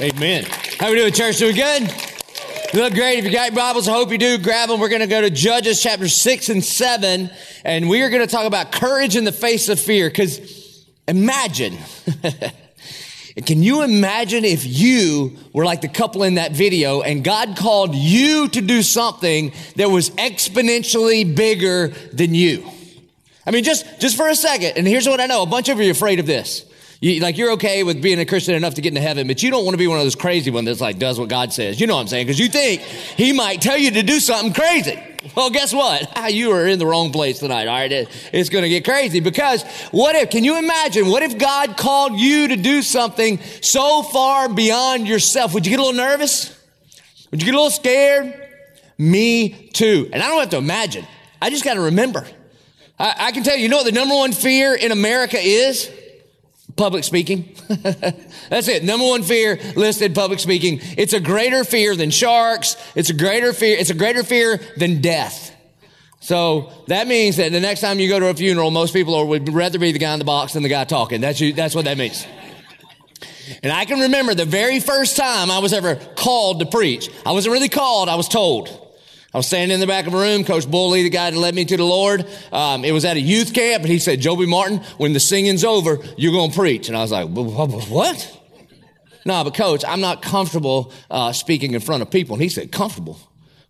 Amen. How we doing, church? Doing good? You look great. If you got your Bibles, I hope you do. Grab them. We're going to go to Judges chapter 6 and 7, and we are going to talk about courage in the face of fear. Because imagine, can you imagine if you were like the couple in that video and God called you to do something that was exponentially bigger than you? I mean, just, just for a second. And here's what I know. A bunch of you are afraid of this. You, like you're okay with being a Christian enough to get into heaven, but you don't want to be one of those crazy ones that's like does what God says. You know what I'm saying? Because you think He might tell you to do something crazy. Well, guess what? You are in the wrong place tonight. All right, it's going to get crazy because what if? Can you imagine? What if God called you to do something so far beyond yourself? Would you get a little nervous? Would you get a little scared? Me too. And I don't have to imagine. I just got to remember. I, I can tell you, you know what the number one fear in America is? Public speaking. That's it. Number one fear listed public speaking. It's a greater fear than sharks. It's a greater fear. It's a greater fear than death. So that means that the next time you go to a funeral, most people are, would rather be the guy in the box than the guy talking. That's you, that's what that means. And I can remember the very first time I was ever called to preach. I wasn't really called. I was told. I was standing in the back of a room. Coach Bully, the guy that led me to the Lord, um, it was at a youth camp, and he said, Joby Martin, when the singing's over, you're going to preach. And I was like, what? No, but coach, I'm not comfortable uh, speaking in front of people. And he said, comfortable.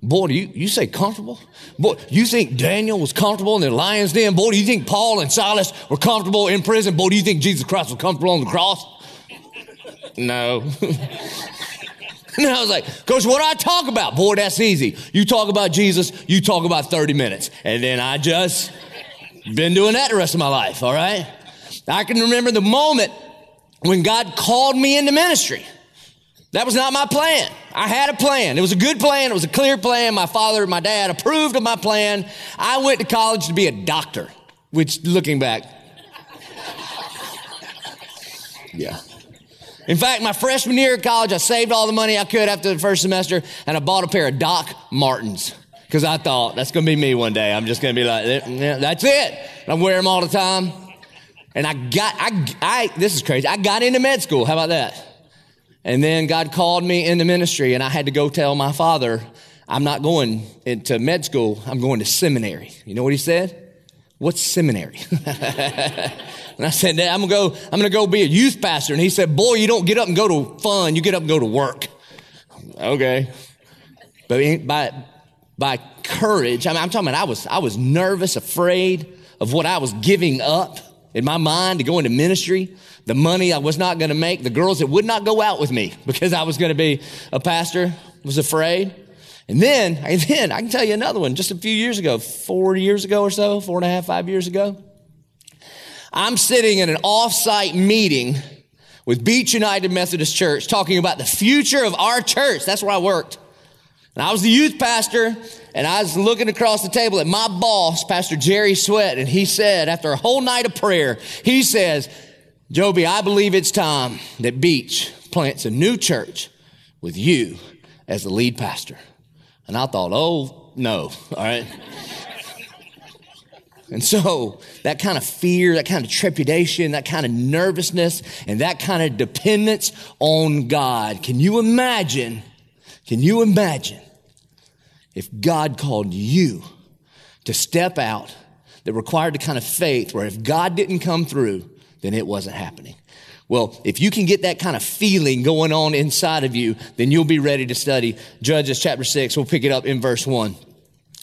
Boy, do you, you say comfortable? Boy, you think Daniel was comfortable in the lion's den? Boy, do you think Paul and Silas were comfortable in prison? Boy, do you think Jesus Christ was comfortable on the cross? No. And I was like, Coach, what do I talk about? Boy, that's easy. You talk about Jesus, you talk about 30 minutes. And then I just been doing that the rest of my life, all right? I can remember the moment when God called me into ministry. That was not my plan. I had a plan. It was a good plan. It was a clear plan. My father and my dad approved of my plan. I went to college to be a doctor, which looking back, yeah. In fact, my freshman year of college, I saved all the money I could after the first semester and I bought a pair of Doc Martens because I thought that's going to be me one day. I'm just going to be like, yeah, that's it. I wear them all the time. And I got, I, I, this is crazy. I got into med school. How about that? And then God called me into ministry and I had to go tell my father, I'm not going into med school. I'm going to seminary. You know what he said? What's seminary? and I said, I'm gonna go, I'm gonna go be a youth pastor. And he said, boy, you don't get up and go to fun. You get up and go to work. Okay. But by, by courage, I mean, I'm talking about I was, I was nervous, afraid of what I was giving up in my mind to go into ministry, the money I was not going to make, the girls that would not go out with me because I was going to be a pastor was afraid. And then, and then I can tell you another one just a few years ago, four years ago or so, four and a half, five years ago. I'm sitting in an offsite meeting with Beach United Methodist Church talking about the future of our church. That's where I worked. And I was the youth pastor, and I was looking across the table at my boss, Pastor Jerry Sweat, and he said, after a whole night of prayer, he says, Joby, I believe it's time that Beach plants a new church with you as the lead pastor. And I thought, oh, no, all right. And so that kind of fear, that kind of trepidation, that kind of nervousness, and that kind of dependence on God. Can you imagine? Can you imagine if God called you to step out that required the kind of faith where if God didn't come through, then it wasn't happening? Well, if you can get that kind of feeling going on inside of you, then you'll be ready to study Judges chapter 6. We'll pick it up in verse 1.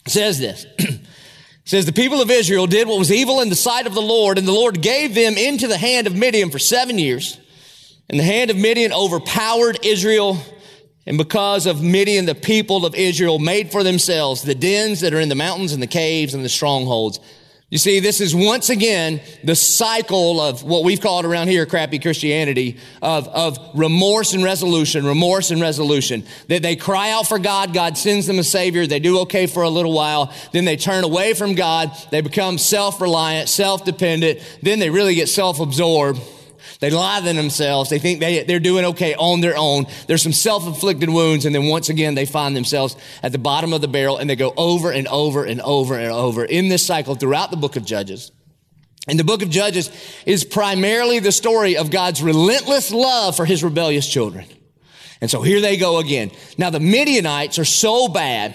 It says this. says, The people of Israel did what was evil in the sight of the Lord, and the Lord gave them into the hand of Midian for seven years. And the hand of Midian overpowered Israel. And because of Midian, the people of Israel made for themselves the dens that are in the mountains and the caves and the strongholds you see, this is once again the cycle of what we've called around here crappy Christianity of, of remorse and resolution, remorse and resolution. That they cry out for God, God sends them a savior, they do okay for a little while, then they turn away from God, they become self-reliant, self-dependent, then they really get self-absorbed they lie to themselves. They think they, they're doing okay on their own. There's some self-inflicted wounds. And then once again, they find themselves at the bottom of the barrel and they go over and over and over and over in this cycle throughout the book of Judges. And the book of Judges is primarily the story of God's relentless love for his rebellious children. And so here they go again. Now the Midianites are so bad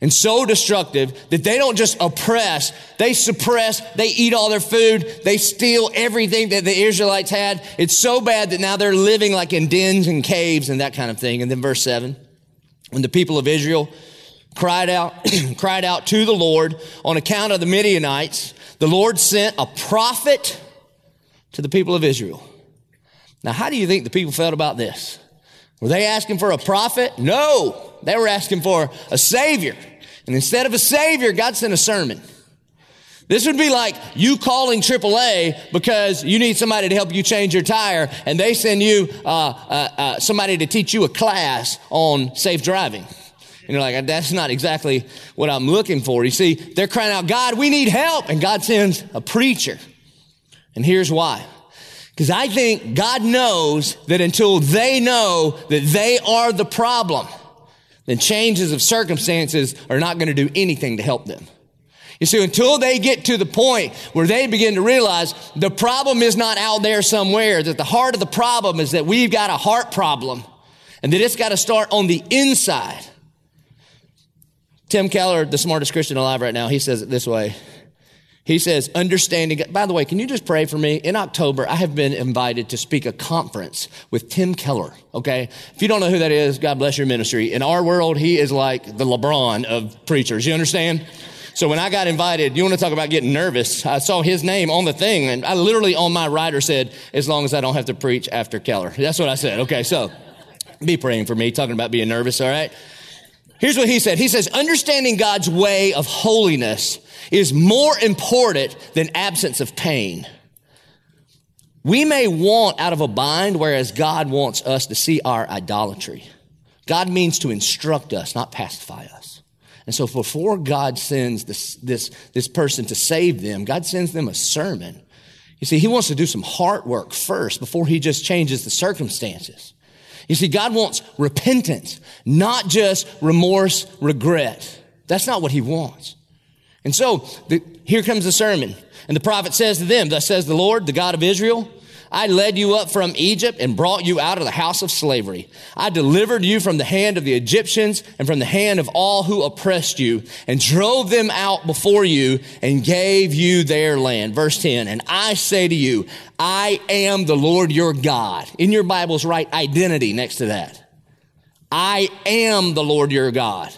and so destructive that they don't just oppress, they suppress, they eat all their food, they steal everything that the Israelites had. It's so bad that now they're living like in dens and caves and that kind of thing. And then verse 7, when the people of Israel cried out, cried out to the Lord on account of the Midianites, the Lord sent a prophet to the people of Israel. Now, how do you think the people felt about this? Were they asking for a prophet? No. They were asking for a savior. And instead of a savior, God sent a sermon. This would be like you calling AAA because you need somebody to help you change your tire, and they send you uh, uh, uh, somebody to teach you a class on safe driving. And you're like, that's not exactly what I'm looking for. You see, they're crying out, God, we need help. And God sends a preacher. And here's why. Because I think God knows that until they know that they are the problem, then changes of circumstances are not going to do anything to help them. You see, until they get to the point where they begin to realize the problem is not out there somewhere, that the heart of the problem is that we've got a heart problem and that it's got to start on the inside. Tim Keller, the smartest Christian alive right now, he says it this way. He says, understanding. By the way, can you just pray for me? In October, I have been invited to speak a conference with Tim Keller. Okay. If you don't know who that is, God bless your ministry. In our world, he is like the LeBron of preachers. You understand? So when I got invited, you want to talk about getting nervous? I saw his name on the thing and I literally on my writer said, as long as I don't have to preach after Keller. That's what I said. Okay. So be praying for me, talking about being nervous. All right. Here's what he said. He says, understanding God's way of holiness is more important than absence of pain. We may want out of a bind, whereas God wants us to see our idolatry. God means to instruct us, not pacify us. And so before God sends this, this, this person to save them, God sends them a sermon. You see, he wants to do some heart work first before he just changes the circumstances. You see, God wants repentance, not just remorse, regret. That's not what he wants. And so the, here comes the sermon. And the prophet says to them, Thus says the Lord, the God of Israel, I led you up from Egypt and brought you out of the house of slavery. I delivered you from the hand of the Egyptians and from the hand of all who oppressed you and drove them out before you and gave you their land. Verse 10. And I say to you, I am the Lord your God. In your Bibles, write identity next to that. I am the Lord your God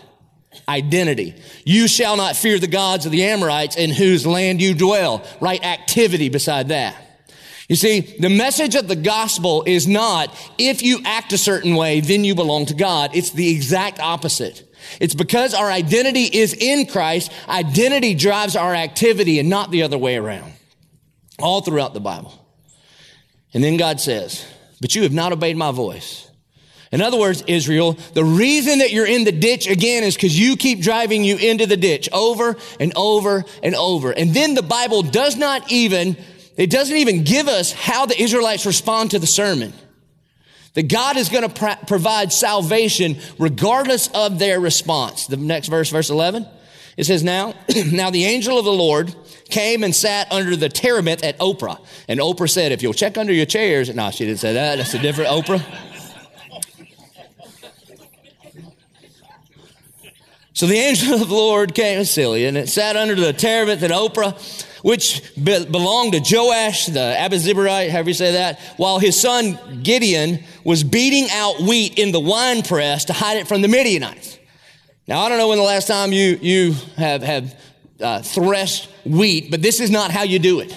identity. You shall not fear the gods of the Amorites in whose land you dwell. Right activity beside that. You see, the message of the gospel is not if you act a certain way, then you belong to God. It's the exact opposite. It's because our identity is in Christ. Identity drives our activity and not the other way around. All throughout the Bible. And then God says, but you have not obeyed my voice. In other words, Israel, the reason that you're in the ditch again is because you keep driving you into the ditch over and over and over. And then the Bible does not even, it doesn't even give us how the Israelites respond to the sermon. That God is going to pr- provide salvation regardless of their response. The next verse, verse 11, it says, Now, now the angel of the Lord came and sat under the terebinth at Oprah. And Oprah said, If you'll check under your chairs, no, she didn't say that. That's a different Oprah. So the angel of the Lord came, to silly, and it sat under the terebinth at Ophrah, which be- belonged to Joash, the Abiezrite, however you say that, while his son Gideon was beating out wheat in the wine press to hide it from the Midianites. Now, I don't know when the last time you, you have, have uh, threshed wheat, but this is not how you do it.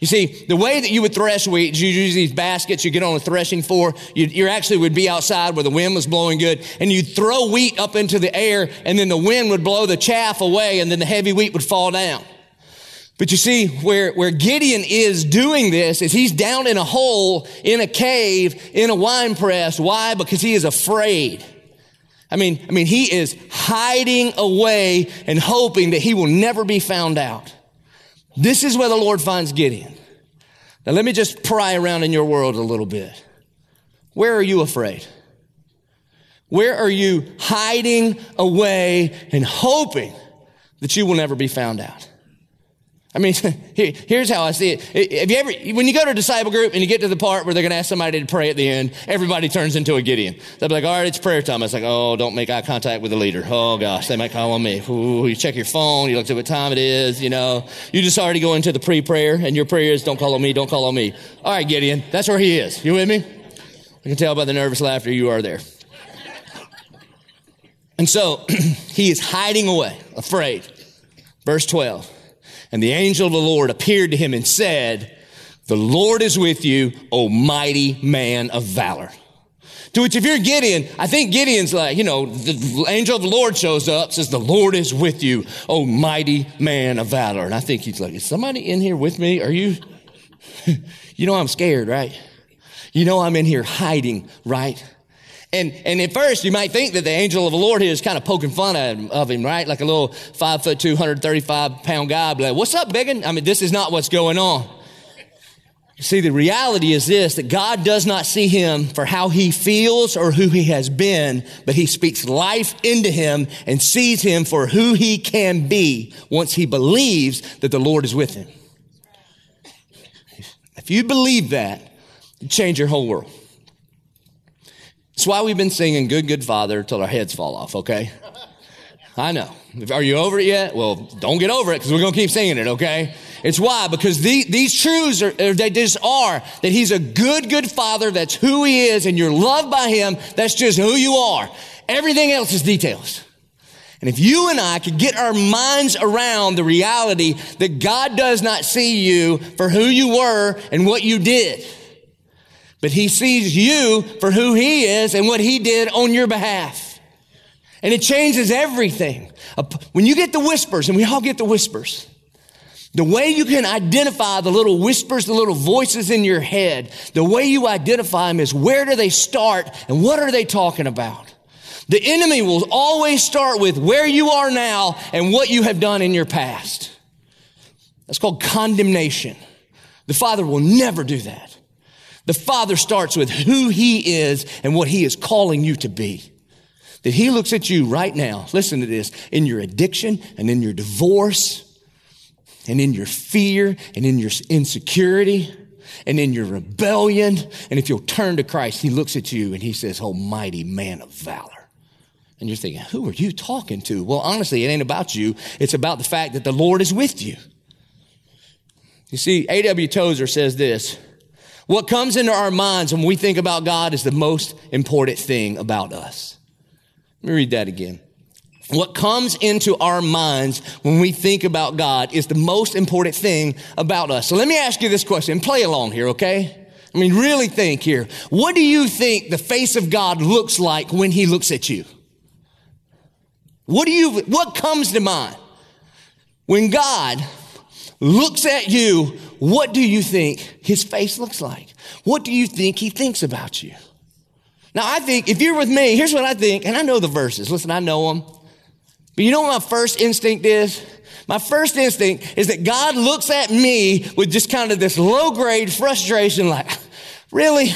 You see, the way that you would thresh wheat is you use these baskets you get on a threshing floor. You, actually would be outside where the wind was blowing good, and you'd throw wheat up into the air, and then the wind would blow the chaff away, and then the heavy wheat would fall down. But you see, where, where Gideon is doing this is he's down in a hole, in a cave, in a wine press. Why? Because he is afraid. I mean, I mean, he is hiding away and hoping that he will never be found out. This is where the Lord finds Gideon. Now, let me just pry around in your world a little bit. Where are you afraid? Where are you hiding away and hoping that you will never be found out? I mean, here's how I see it. If you ever, when you go to a disciple group and you get to the part where they're going to ask somebody to pray at the end, everybody turns into a Gideon. They'll be like, all right, it's prayer time. It's like, oh, don't make eye contact with the leader. Oh gosh, they might call on me. Ooh, you check your phone. You look at what time it is. You know, you just already go into the pre-prayer and your prayer is, don't call on me, don't call on me. All right, Gideon, that's where he is. You with me? I can tell by the nervous laughter you are there. And so he is hiding away, afraid. Verse 12. And the angel of the Lord appeared to him and said, The Lord is with you, O mighty man of valor. To which, if you're Gideon, I think Gideon's like, you know, the angel of the Lord shows up, says, The Lord is with you, O mighty man of valor. And I think he's like, Is somebody in here with me? Are you? you know, I'm scared, right? You know, I'm in here hiding, right? And, and at first you might think that the angel of the Lord here is kind of poking fun at him, of him, right? Like a little five foot, 235 pound guy. Like, what's up, biggin? I mean, this is not what's going on. See, the reality is this, that God does not see him for how he feels or who he has been, but he speaks life into him and sees him for who he can be once he believes that the Lord is with him. If you believe that, you change your whole world. That's why we've been singing Good, Good Father till our heads fall off, okay? I know. Are you over it yet? Well, don't get over it because we're going to keep singing it, okay? It's why, because the, these truths are, they just are that He's a good, good Father. That's who He is, and you're loved by Him. That's just who you are. Everything else is details. And if you and I could get our minds around the reality that God does not see you for who you were and what you did, but he sees you for who he is and what he did on your behalf. And it changes everything. When you get the whispers, and we all get the whispers, the way you can identify the little whispers, the little voices in your head, the way you identify them is where do they start and what are they talking about? The enemy will always start with where you are now and what you have done in your past. That's called condemnation. The Father will never do that. The Father starts with who He is and what He is calling you to be. That He looks at you right now, listen to this, in your addiction and in your divorce and in your fear and in your insecurity and in your rebellion. And if you'll turn to Christ, He looks at you and He says, Oh, mighty man of valor. And you're thinking, who are you talking to? Well, honestly, it ain't about you. It's about the fact that the Lord is with you. You see, A.W. Tozer says this what comes into our minds when we think about God is the most important thing about us. Let me read that again. What comes into our minds when we think about God is the most important thing about us. So let me ask you this question. Play along here, okay? I mean, really think here. What do you think the face of God looks like when he looks at you? What do you, what comes to mind? When God looks at you, what do you think his face looks like? What do you think he thinks about you? Now, I think if you're with me, here's what I think, and I know the verses. Listen, I know them. But you know what my first instinct is? My first instinct is that God looks at me with just kind of this low grade frustration, like, really?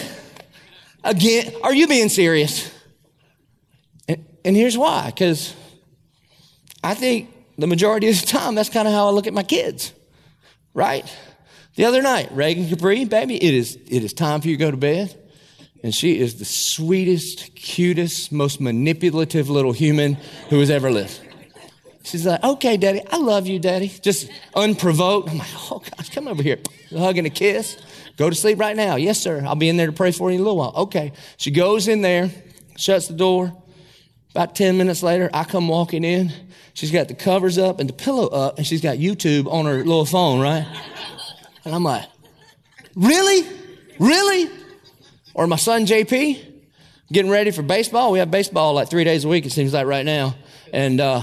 Again, are you being serious? And, and here's why, because I think the majority of the time, that's kind of how I look at my kids, right? The other night, Reagan Capri, baby, it is, it is time for you to go to bed. And she is the sweetest, cutest, most manipulative little human who has ever lived. She's like, okay, daddy, I love you, daddy. Just unprovoked. I'm like, oh gosh, come over here. A hug and a kiss. Go to sleep right now. Yes, sir. I'll be in there to pray for you in a little while. Okay. She goes in there, shuts the door. About 10 minutes later, I come walking in. She's got the covers up and the pillow up, and she's got YouTube on her little phone, right? And I'm like, really? Really? Or my son JP getting ready for baseball. We have baseball like three days a week, it seems like right now. And, uh,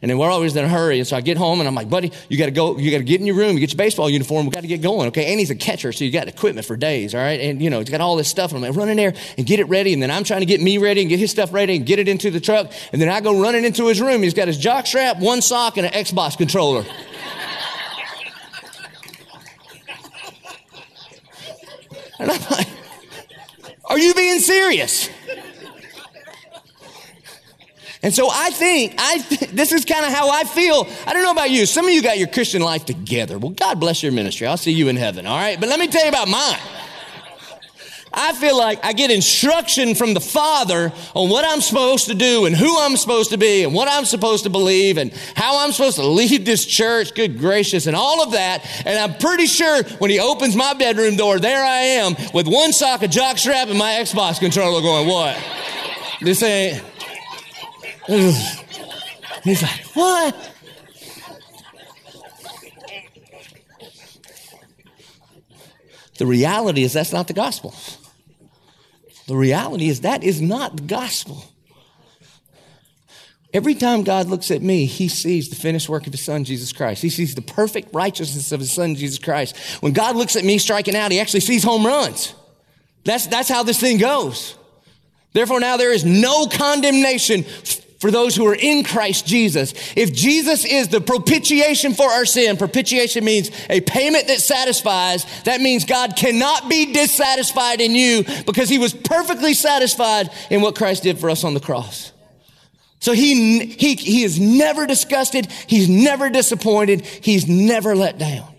and then we're always in a hurry. And so I get home and I'm like, buddy, you got to go, you got to get in your room, you get your baseball uniform. We got to get going. Okay. And he's a catcher. So you got equipment for days. All right. And you know, he's got all this stuff. And I'm like, run in there and get it ready. And then I'm trying to get me ready and get his stuff ready and get it into the truck. And then I go running into his room. He's got his jock strap, one sock and an Xbox controller. And I'm like, are you being serious? And so I think, I th- this is kind of how I feel. I don't know about you. Some of you got your Christian life together. Well, God bless your ministry. I'll see you in heaven, all right? But let me tell you about mine. I feel like I get instruction from the Father on what I'm supposed to do and who I'm supposed to be and what I'm supposed to believe and how I'm supposed to lead this church. Good gracious and all of that. And I'm pretty sure when he opens my bedroom door, there I am with one sock, a jock strap, and my Xbox controller going, what? This ain't. He's like, what? The reality is that's not the gospel. The reality is that is not the gospel. Every time God looks at me, he sees the finished work of his son, Jesus Christ. He sees the perfect righteousness of his son, Jesus Christ. When God looks at me striking out, he actually sees home runs. That's, that's how this thing goes. Therefore, now there is no condemnation for those who are in Christ Jesus. If Jesus is the propitiation for our sin, propitiation means a payment that satisfies. That means God cannot be dissatisfied in you because he was perfectly satisfied in what Christ did for us on the cross. So he, he, he is never disgusted. He's never disappointed. He's never let down.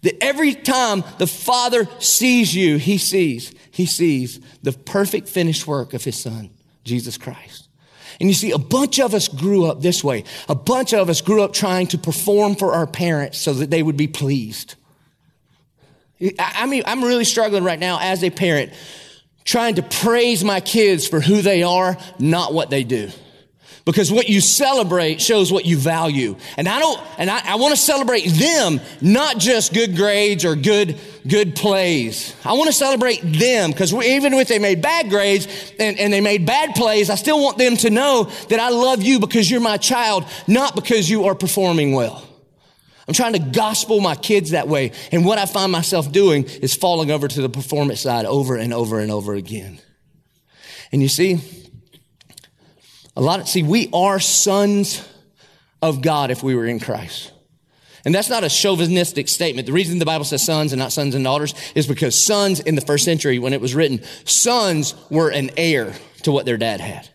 That every time the Father sees you, he sees, he sees the perfect finished work of his son, Jesus Christ. And you see, a bunch of us grew up this way. A bunch of us grew up trying to perform for our parents so that they would be pleased. I mean, I'm really struggling right now as a parent, trying to praise my kids for who they are, not what they do. Because what you celebrate shows what you value. And I don't, and I, I want to celebrate them, not just good grades or good, good plays. I want to celebrate them because even if they made bad grades and, and they made bad plays, I still want them to know that I love you because you're my child, not because you are performing well. I'm trying to gospel my kids that way. And what I find myself doing is falling over to the performance side over and over and over again. And you see, a lot of, see, we are sons of God if we were in Christ. And that's not a chauvinistic statement. The reason the Bible says sons and not sons and daughters is because sons in the first century, when it was written, sons were an heir to what their dad had.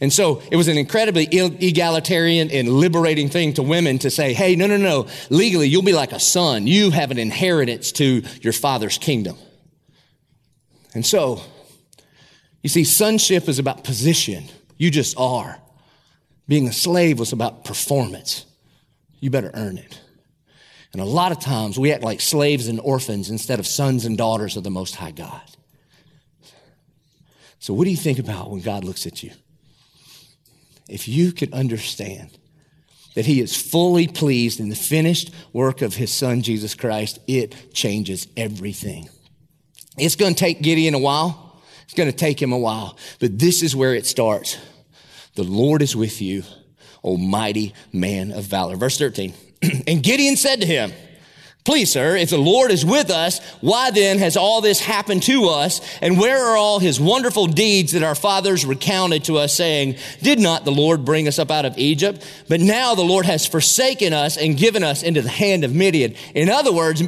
And so it was an incredibly egalitarian and liberating thing to women to say, hey, no, no, no, legally, you'll be like a son. You have an inheritance to your father's kingdom. And so, you see, sonship is about position. You just are. Being a slave was about performance. You better earn it. And a lot of times we act like slaves and orphans instead of sons and daughters of the Most High God. So, what do you think about when God looks at you? If you could understand that He is fully pleased in the finished work of His Son, Jesus Christ, it changes everything. It's going to take Gideon a while. It's going to take him a while, but this is where it starts. The Lord is with you, O mighty man of valor. Verse 13. and Gideon said to him, Please, sir, if the Lord is with us, why then has all this happened to us? And where are all his wonderful deeds that our fathers recounted to us, saying, Did not the Lord bring us up out of Egypt? But now the Lord has forsaken us and given us into the hand of Midian. In other words,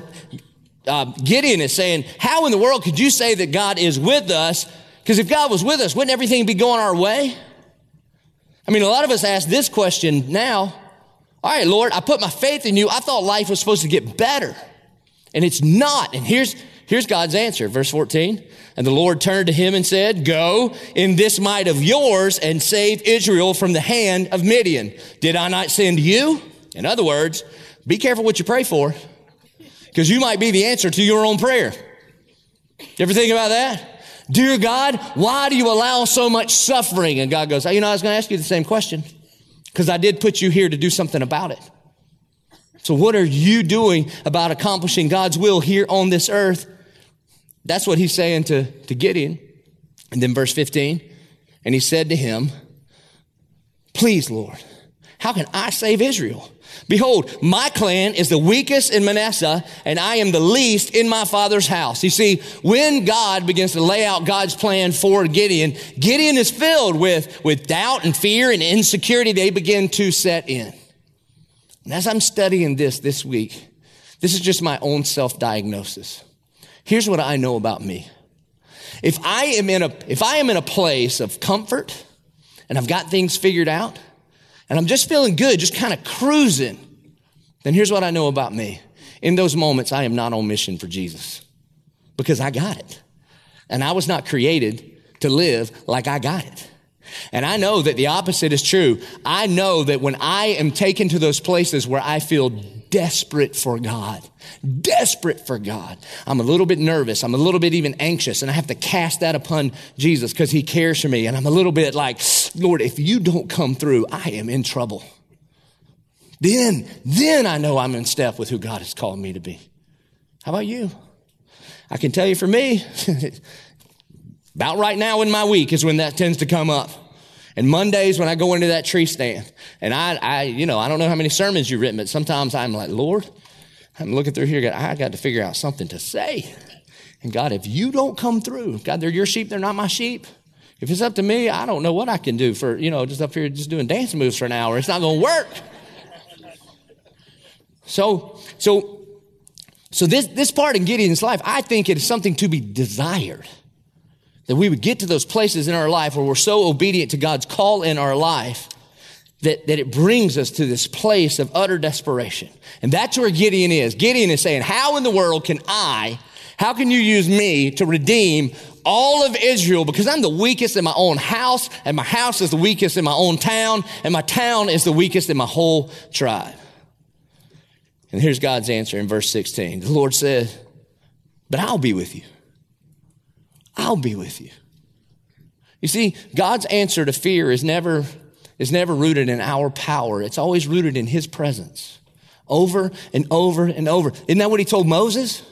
uh, Gideon is saying, How in the world could you say that God is with us? Because if God was with us, wouldn't everything be going our way? I mean, a lot of us ask this question now. All right, Lord, I put my faith in you. I thought life was supposed to get better. And it's not. And here's, here's God's answer. Verse 14. And the Lord turned to him and said, Go in this might of yours and save Israel from the hand of Midian. Did I not send you? In other words, be careful what you pray for because you might be the answer to your own prayer. You ever think about that? Dear God, why do you allow so much suffering? And God goes, oh, You know, I was going to ask you the same question because I did put you here to do something about it. So, what are you doing about accomplishing God's will here on this earth? That's what he's saying to, to Gideon. And then, verse 15, and he said to him, Please, Lord, how can I save Israel? Behold, my clan is the weakest in Manasseh, and I am the least in my father's house. You see, when God begins to lay out God's plan for Gideon, Gideon is filled with, with doubt and fear and insecurity. They begin to set in. And as I'm studying this this week, this is just my own self diagnosis. Here's what I know about me. If I am in a, if I am in a place of comfort and I've got things figured out and I'm just feeling good, just kind of cruising, then here's what I know about me. In those moments, I am not on mission for Jesus because I got it. And I was not created to live like I got it. And I know that the opposite is true. I know that when I am taken to those places where I feel desperate for God, desperate for God, I'm a little bit nervous. I'm a little bit even anxious and I have to cast that upon Jesus because he cares for me. And I'm a little bit like, Lord, if you don't come through, I am in trouble. Then, then I know I'm in step with who God has called me to be. How about you? I can tell you for me, about right now in my week is when that tends to come up. And Mondays when I go into that tree stand, and I, I, you know, I don't know how many sermons you've written, but sometimes I'm like, Lord, I'm looking through here, I got to figure out something to say. And God, if you don't come through, God, they're your sheep, they're not my sheep. If it's up to me, I don't know what I can do for, you know, just up here just doing dance moves for an hour. It's not going to work. So, so, so this, this part in Gideon's life, I think it is something to be desired. That we would get to those places in our life where we're so obedient to God's call in our life that, that it brings us to this place of utter desperation. And that's where Gideon is. Gideon is saying, how in the world can I, how can you use me to redeem all of Israel because I'm the weakest in my own house and my house is the weakest in my own town and my town is the weakest in my whole tribe. And here's God's answer in verse 16. The Lord said, but I'll be with you. I'll be with you. You see, God's answer to fear is never, is never rooted in our power. It's always rooted in His presence. Over and over and over. Isn't that what He told Moses?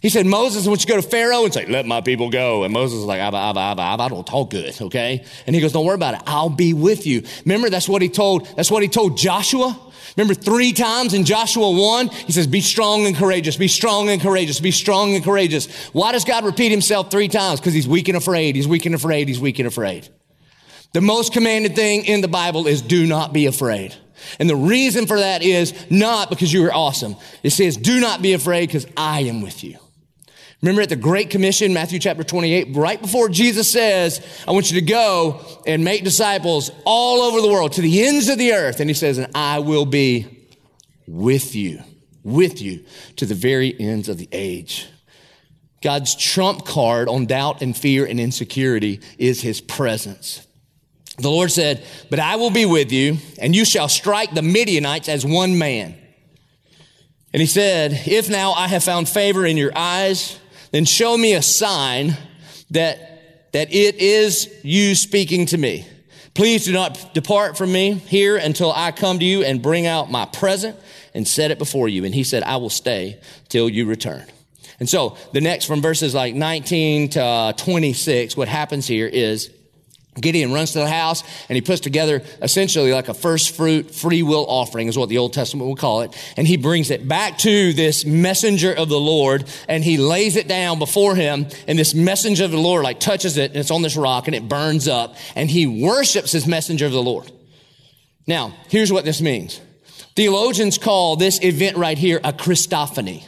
He said, Moses, I want you go to Pharaoh and say, let my people go. And Moses is like, Abba, Abba, Abba, Abba, I don't talk good, okay? And he goes, don't worry about it. I'll be with you. Remember, that's what he told, that's what he told Joshua. Remember three times in Joshua 1, he says, be strong and courageous, be strong and courageous, be strong and courageous. Why does God repeat himself three times? Because he's weak and afraid, he's weak and afraid, he's weak and afraid. The most commanded thing in the Bible is do not be afraid. And the reason for that is not because you are awesome. It says, do not be afraid because I am with you. Remember at the Great Commission, Matthew chapter 28, right before Jesus says, I want you to go and make disciples all over the world to the ends of the earth. And he says, and I will be with you, with you to the very ends of the age. God's trump card on doubt and fear and insecurity is his presence. The Lord said, but I will be with you and you shall strike the Midianites as one man. And he said, if now I have found favor in your eyes, then show me a sign that, that it is you speaking to me. Please do not depart from me here until I come to you and bring out my present and set it before you. And he said, I will stay till you return. And so the next from verses like 19 to 26, what happens here is Gideon runs to the house and he puts together essentially like a first fruit free will offering is what the Old Testament would call it. And he brings it back to this messenger of the Lord and he lays it down before him and this messenger of the Lord like touches it and it's on this rock and it burns up and he worships his messenger of the Lord. Now, here's what this means. Theologians call this event right here a Christophany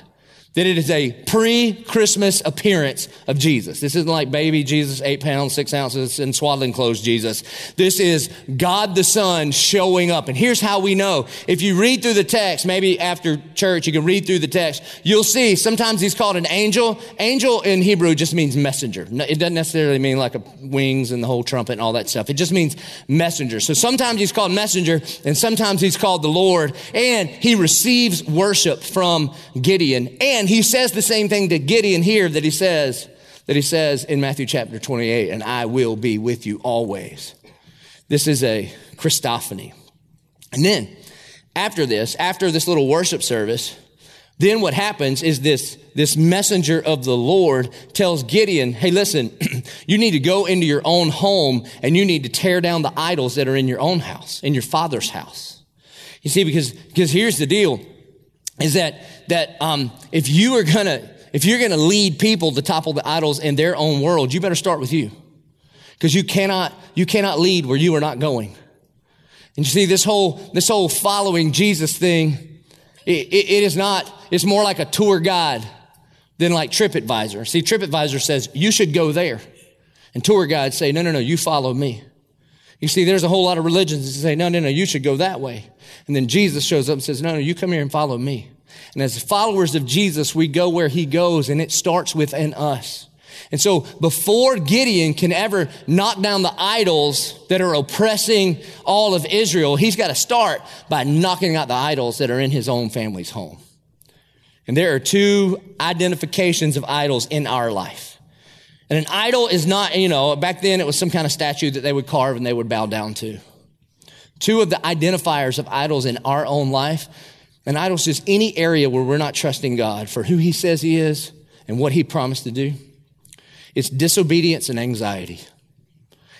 that it is a pre-Christmas appearance of Jesus. This isn't like baby Jesus, eight pounds, six ounces, and swaddling clothes Jesus. This is God the Son showing up. And here's how we know. If you read through the text, maybe after church, you can read through the text, you'll see sometimes he's called an angel. Angel in Hebrew just means messenger. It doesn't necessarily mean like a wings and the whole trumpet and all that stuff. It just means messenger. So sometimes he's called messenger and sometimes he's called the Lord and he receives worship from Gideon and and he says the same thing to Gideon here that he says, that he says in Matthew chapter 28, and I will be with you always. This is a Christophany. And then after this, after this little worship service, then what happens is this, this messenger of the Lord tells Gideon, hey, listen, you need to go into your own home and you need to tear down the idols that are in your own house, in your father's house. You see, because, because here's the deal is that that um, if you are gonna if you're gonna lead people to topple the idols in their own world, you better start with you, because you cannot you cannot lead where you are not going. And you see this whole this whole following Jesus thing, it, it, it is not. It's more like a tour guide than like TripAdvisor. See, TripAdvisor says you should go there, and tour guides say no, no, no, you follow me. You see, there's a whole lot of religions that say, no, no, no, you should go that way. And then Jesus shows up and says, no, no, you come here and follow me. And as followers of Jesus, we go where he goes and it starts within us. And so before Gideon can ever knock down the idols that are oppressing all of Israel, he's got to start by knocking out the idols that are in his own family's home. And there are two identifications of idols in our life. And an idol is not, you know, back then it was some kind of statue that they would carve and they would bow down to. Two of the identifiers of idols in our own life. An idol is just any area where we're not trusting God for who he says he is and what he promised to do. It's disobedience and anxiety.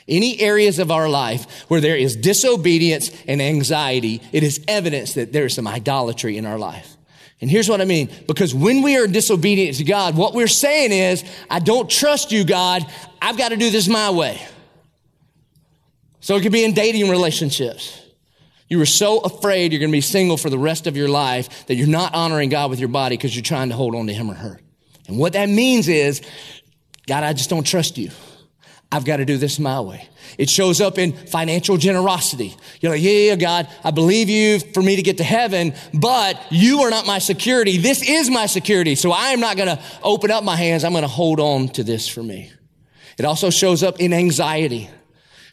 Any areas of our life where there is disobedience and anxiety, it is evidence that there is some idolatry in our life. And here's what I mean. Because when we are disobedient to God, what we're saying is, I don't trust you, God. I've got to do this my way. So it could be in dating relationships. You were so afraid you're going to be single for the rest of your life that you're not honoring God with your body because you're trying to hold on to him or her. And what that means is God, I just don't trust you. I've got to do this my way. It shows up in financial generosity. You're like, yeah, yeah, God, I believe you for me to get to heaven, but you are not my security. This is my security. So I am not going to open up my hands. I'm going to hold on to this for me. It also shows up in anxiety.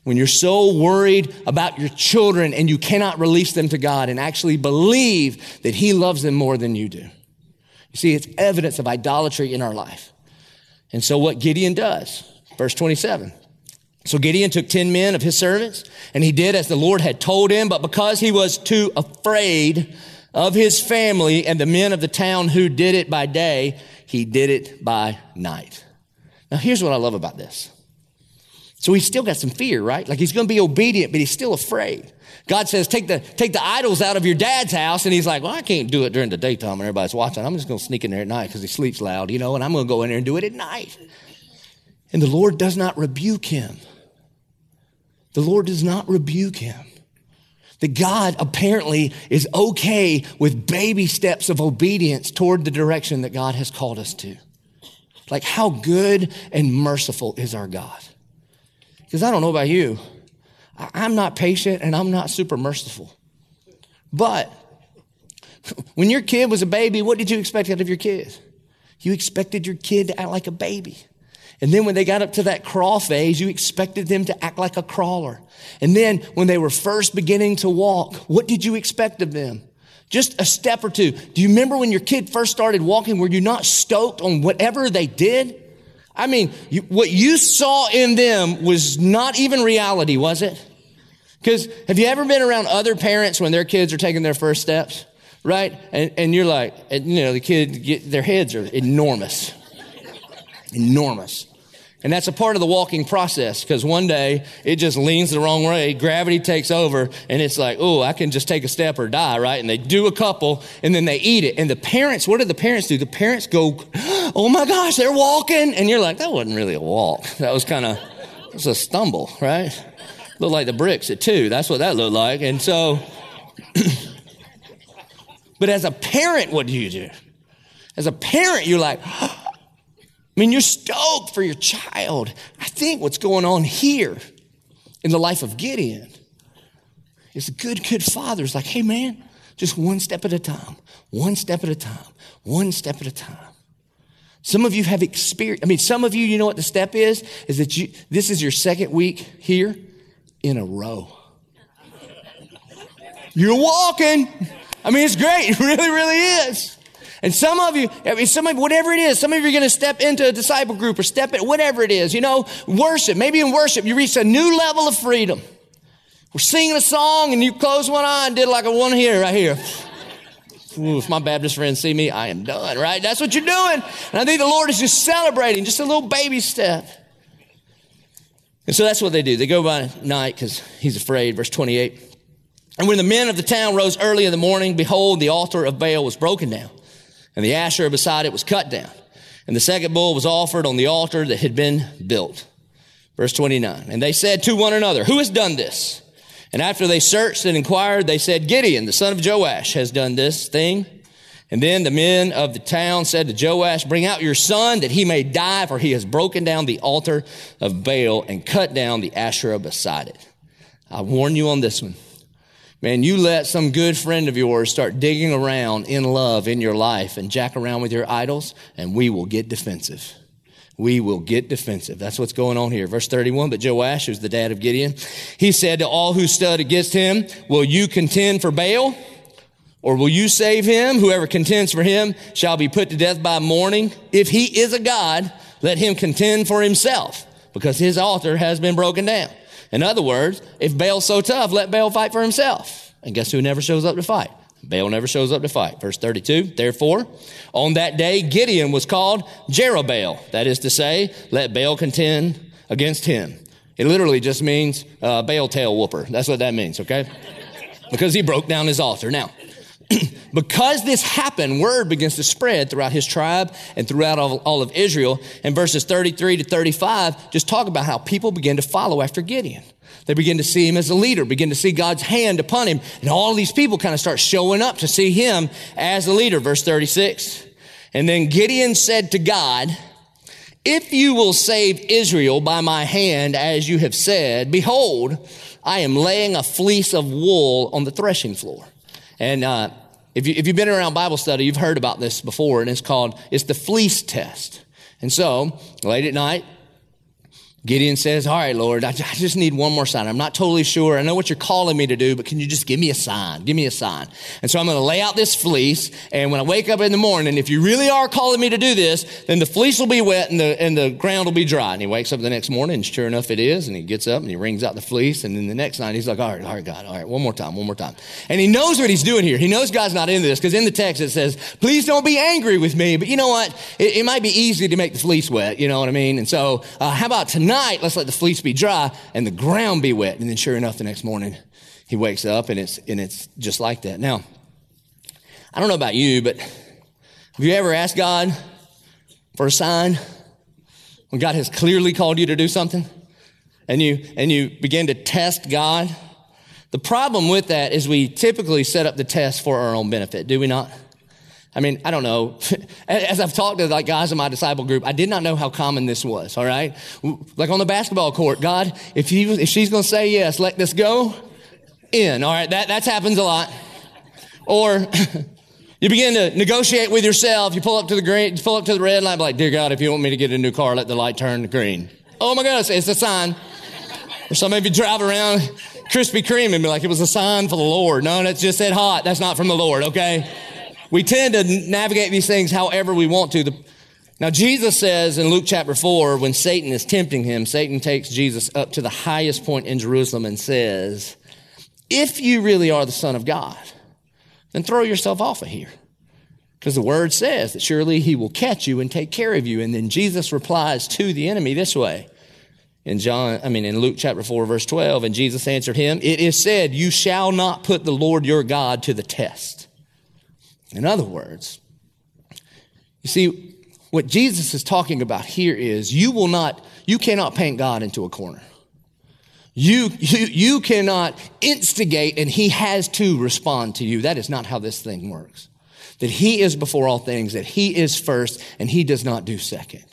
When you're so worried about your children and you cannot release them to God and actually believe that He loves them more than you do. You see, it's evidence of idolatry in our life. And so what Gideon does, verse 27. So Gideon took 10 men of his servants and he did as the Lord had told him, but because he was too afraid of his family and the men of the town who did it by day, he did it by night. Now here's what I love about this. So he's still got some fear, right? Like he's going to be obedient, but he's still afraid. God says, take the, take the idols out of your dad's house. And he's like, well, I can't do it during the daytime when everybody's watching. I'm just going to sneak in there at night because he sleeps loud, you know, and I'm going to go in there and do it at night. And the Lord does not rebuke him. The Lord does not rebuke him. That God apparently is okay with baby steps of obedience toward the direction that God has called us to. Like, how good and merciful is our God? Because I don't know about you, I'm not patient and I'm not super merciful. But when your kid was a baby, what did you expect out of your kid? You expected your kid to act like a baby. And then when they got up to that crawl phase, you expected them to act like a crawler. And then when they were first beginning to walk, what did you expect of them? Just a step or two. Do you remember when your kid first started walking? Were you not stoked on whatever they did? I mean, you, what you saw in them was not even reality, was it? Because have you ever been around other parents when their kids are taking their first steps? Right? And, and you're like, and, you know, the kid, get, their heads are enormous. enormous. And that's a part of the walking process because one day it just leans the wrong way. Gravity takes over and it's like, oh, I can just take a step or die, right? And they do a couple and then they eat it. And the parents, what do the parents do? The parents go, oh my gosh, they're walking. And you're like, that wasn't really a walk. That was kind of, it was a stumble, right? Looked like the bricks at two. That's what that looked like. And so, but as a parent, what do you do? As a parent, you're like, I mean, you're stoked for your child. I think what's going on here in the life of Gideon is a good, good father is like, hey, man, just one step at a time, one step at a time, one step at a time. Some of you have experienced, I mean, some of you, you know what the step is? Is that you, this is your second week here in a row. You're walking. I mean, it's great. It really, really is. And some of you, I mean, some of whatever it is, some of you are going to step into a disciple group or step in whatever it is, you know, worship. Maybe in worship, you reach a new level of freedom. We're singing a song and you close one eye and did like a one here, right here. Ooh, if my Baptist friends see me, I am done, right? That's what you're doing. And I think the Lord is just celebrating, just a little baby step. And so that's what they do. They go by night because he's afraid. Verse 28. And when the men of the town rose early in the morning, behold, the altar of Baal was broken down and the Asherah beside it was cut down. And the second bull was offered on the altar that had been built. Verse 29. And they said to one another, Who has done this? And after they searched and inquired, they said, Gideon, the son of Joash, has done this thing. And then the men of the town said to Joash, Bring out your son that he may die, for he has broken down the altar of Baal and cut down the Asherah beside it. I warn you on this one. Man, you let some good friend of yours start digging around in love in your life and jack around with your idols, and we will get defensive. We will get defensive. That's what's going on here. Verse 31, but Joash, who's the dad of Gideon, he said to all who stood against him, Will you contend for Baal? Or will you save him? Whoever contends for him shall be put to death by morning. If he is a God, let him contend for himself, because his altar has been broken down. In other words, if Baal's so tough, let Baal fight for himself. And guess who never shows up to fight? Baal never shows up to fight. Verse 32, therefore, on that day, Gideon was called Jerubbaal. That is to say, let Baal contend against him. It literally just means uh, Baal tail whooper. That's what that means, okay? because he broke down his altar. Now, because this happened, word begins to spread throughout his tribe and throughout all, all, of Israel. And verses 33 to 35 just talk about how people begin to follow after Gideon. They begin to see him as a leader, begin to see God's hand upon him. And all these people kind of start showing up to see him as a leader. Verse 36. And then Gideon said to God, if you will save Israel by my hand, as you have said, behold, I am laying a fleece of wool on the threshing floor. And uh, if, you, if you've been around Bible study, you've heard about this before, and it's called, it's the fleece test. And so, late at night, Gideon says, All right, Lord, I just need one more sign. I'm not totally sure. I know what you're calling me to do, but can you just give me a sign? Give me a sign. And so I'm going to lay out this fleece. And when I wake up in the morning, if you really are calling me to do this, then the fleece will be wet and the, and the ground will be dry. And he wakes up the next morning, and sure enough, it is. And he gets up and he wrings out the fleece. And then the next night, he's like, All right, all right, God, all right, one more time, one more time. And he knows what he's doing here. He knows God's not into this because in the text it says, Please don't be angry with me. But you know what? It, it might be easy to make the fleece wet. You know what I mean? And so, uh, how about tonight? Night, let's let the fleece be dry and the ground be wet. And then sure enough, the next morning he wakes up and it's, and it's just like that. Now, I don't know about you, but have you ever asked God for a sign when God has clearly called you to do something and you, and you begin to test God? The problem with that is we typically set up the test for our own benefit, do we not? I mean, I don't know. As I've talked to like guys in my disciple group, I did not know how common this was. All right, like on the basketball court, God, if you if she's going to say yes, let this go in. All right, that that happens a lot. Or you begin to negotiate with yourself. You pull up to the green, pull up to the red light, be like, dear God, if you want me to get a new car, let the light turn green. Oh my goodness, it's a sign. Or some of you drive around Krispy Kreme and be like, it was a sign for the Lord. No, that's just said hot. That's not from the Lord. Okay. We tend to navigate these things however we want to. Now, Jesus says in Luke chapter 4, when Satan is tempting him, Satan takes Jesus up to the highest point in Jerusalem and says, If you really are the Son of God, then throw yourself off of here. Because the word says that surely he will catch you and take care of you. And then Jesus replies to the enemy this way. In John, I mean, in Luke chapter 4, verse 12, and Jesus answered him, It is said, You shall not put the Lord your God to the test. In other words, you see, what Jesus is talking about here is you will not, you cannot paint God into a corner. You, you, you cannot instigate and he has to respond to you. That is not how this thing works. That he is before all things, that he is first and he does not do second.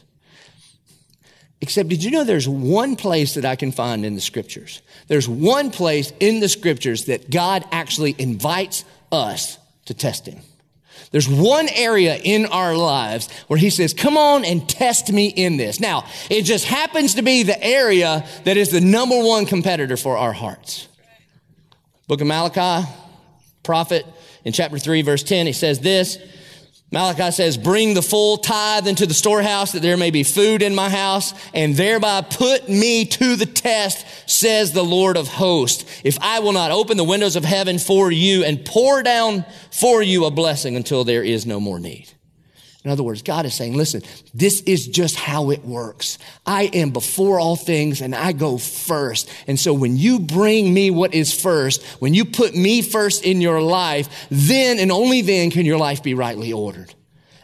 Except, did you know there's one place that I can find in the scriptures? There's one place in the scriptures that God actually invites us to test him. There's one area in our lives where he says, come on and test me in this. Now, it just happens to be the area that is the number one competitor for our hearts. Book of Malachi, prophet, in chapter 3, verse 10, he says this, Malachi says, bring the full tithe into the storehouse that there may be food in my house and thereby put me to the test, says the Lord of hosts. If I will not open the windows of heaven for you and pour down for you a blessing until there is no more need. In other words, God is saying, listen, this is just how it works. I am before all things and I go first. And so when you bring me what is first, when you put me first in your life, then and only then can your life be rightly ordered.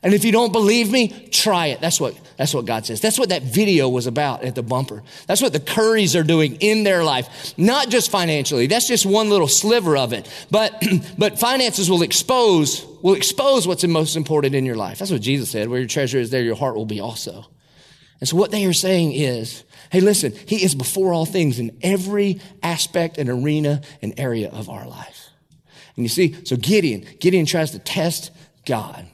And if you don't believe me, try it. That's what, that's what God says. That's what that video was about at the bumper. That's what the Currys are doing in their life. Not just financially. That's just one little sliver of it. But, but finances will expose, will expose what's most important in your life. That's what Jesus said. Where your treasure is, there your heart will be also. And so what they are saying is, hey, listen, he is before all things in every aspect and arena and area of our life. And you see, so Gideon, Gideon tries to test God.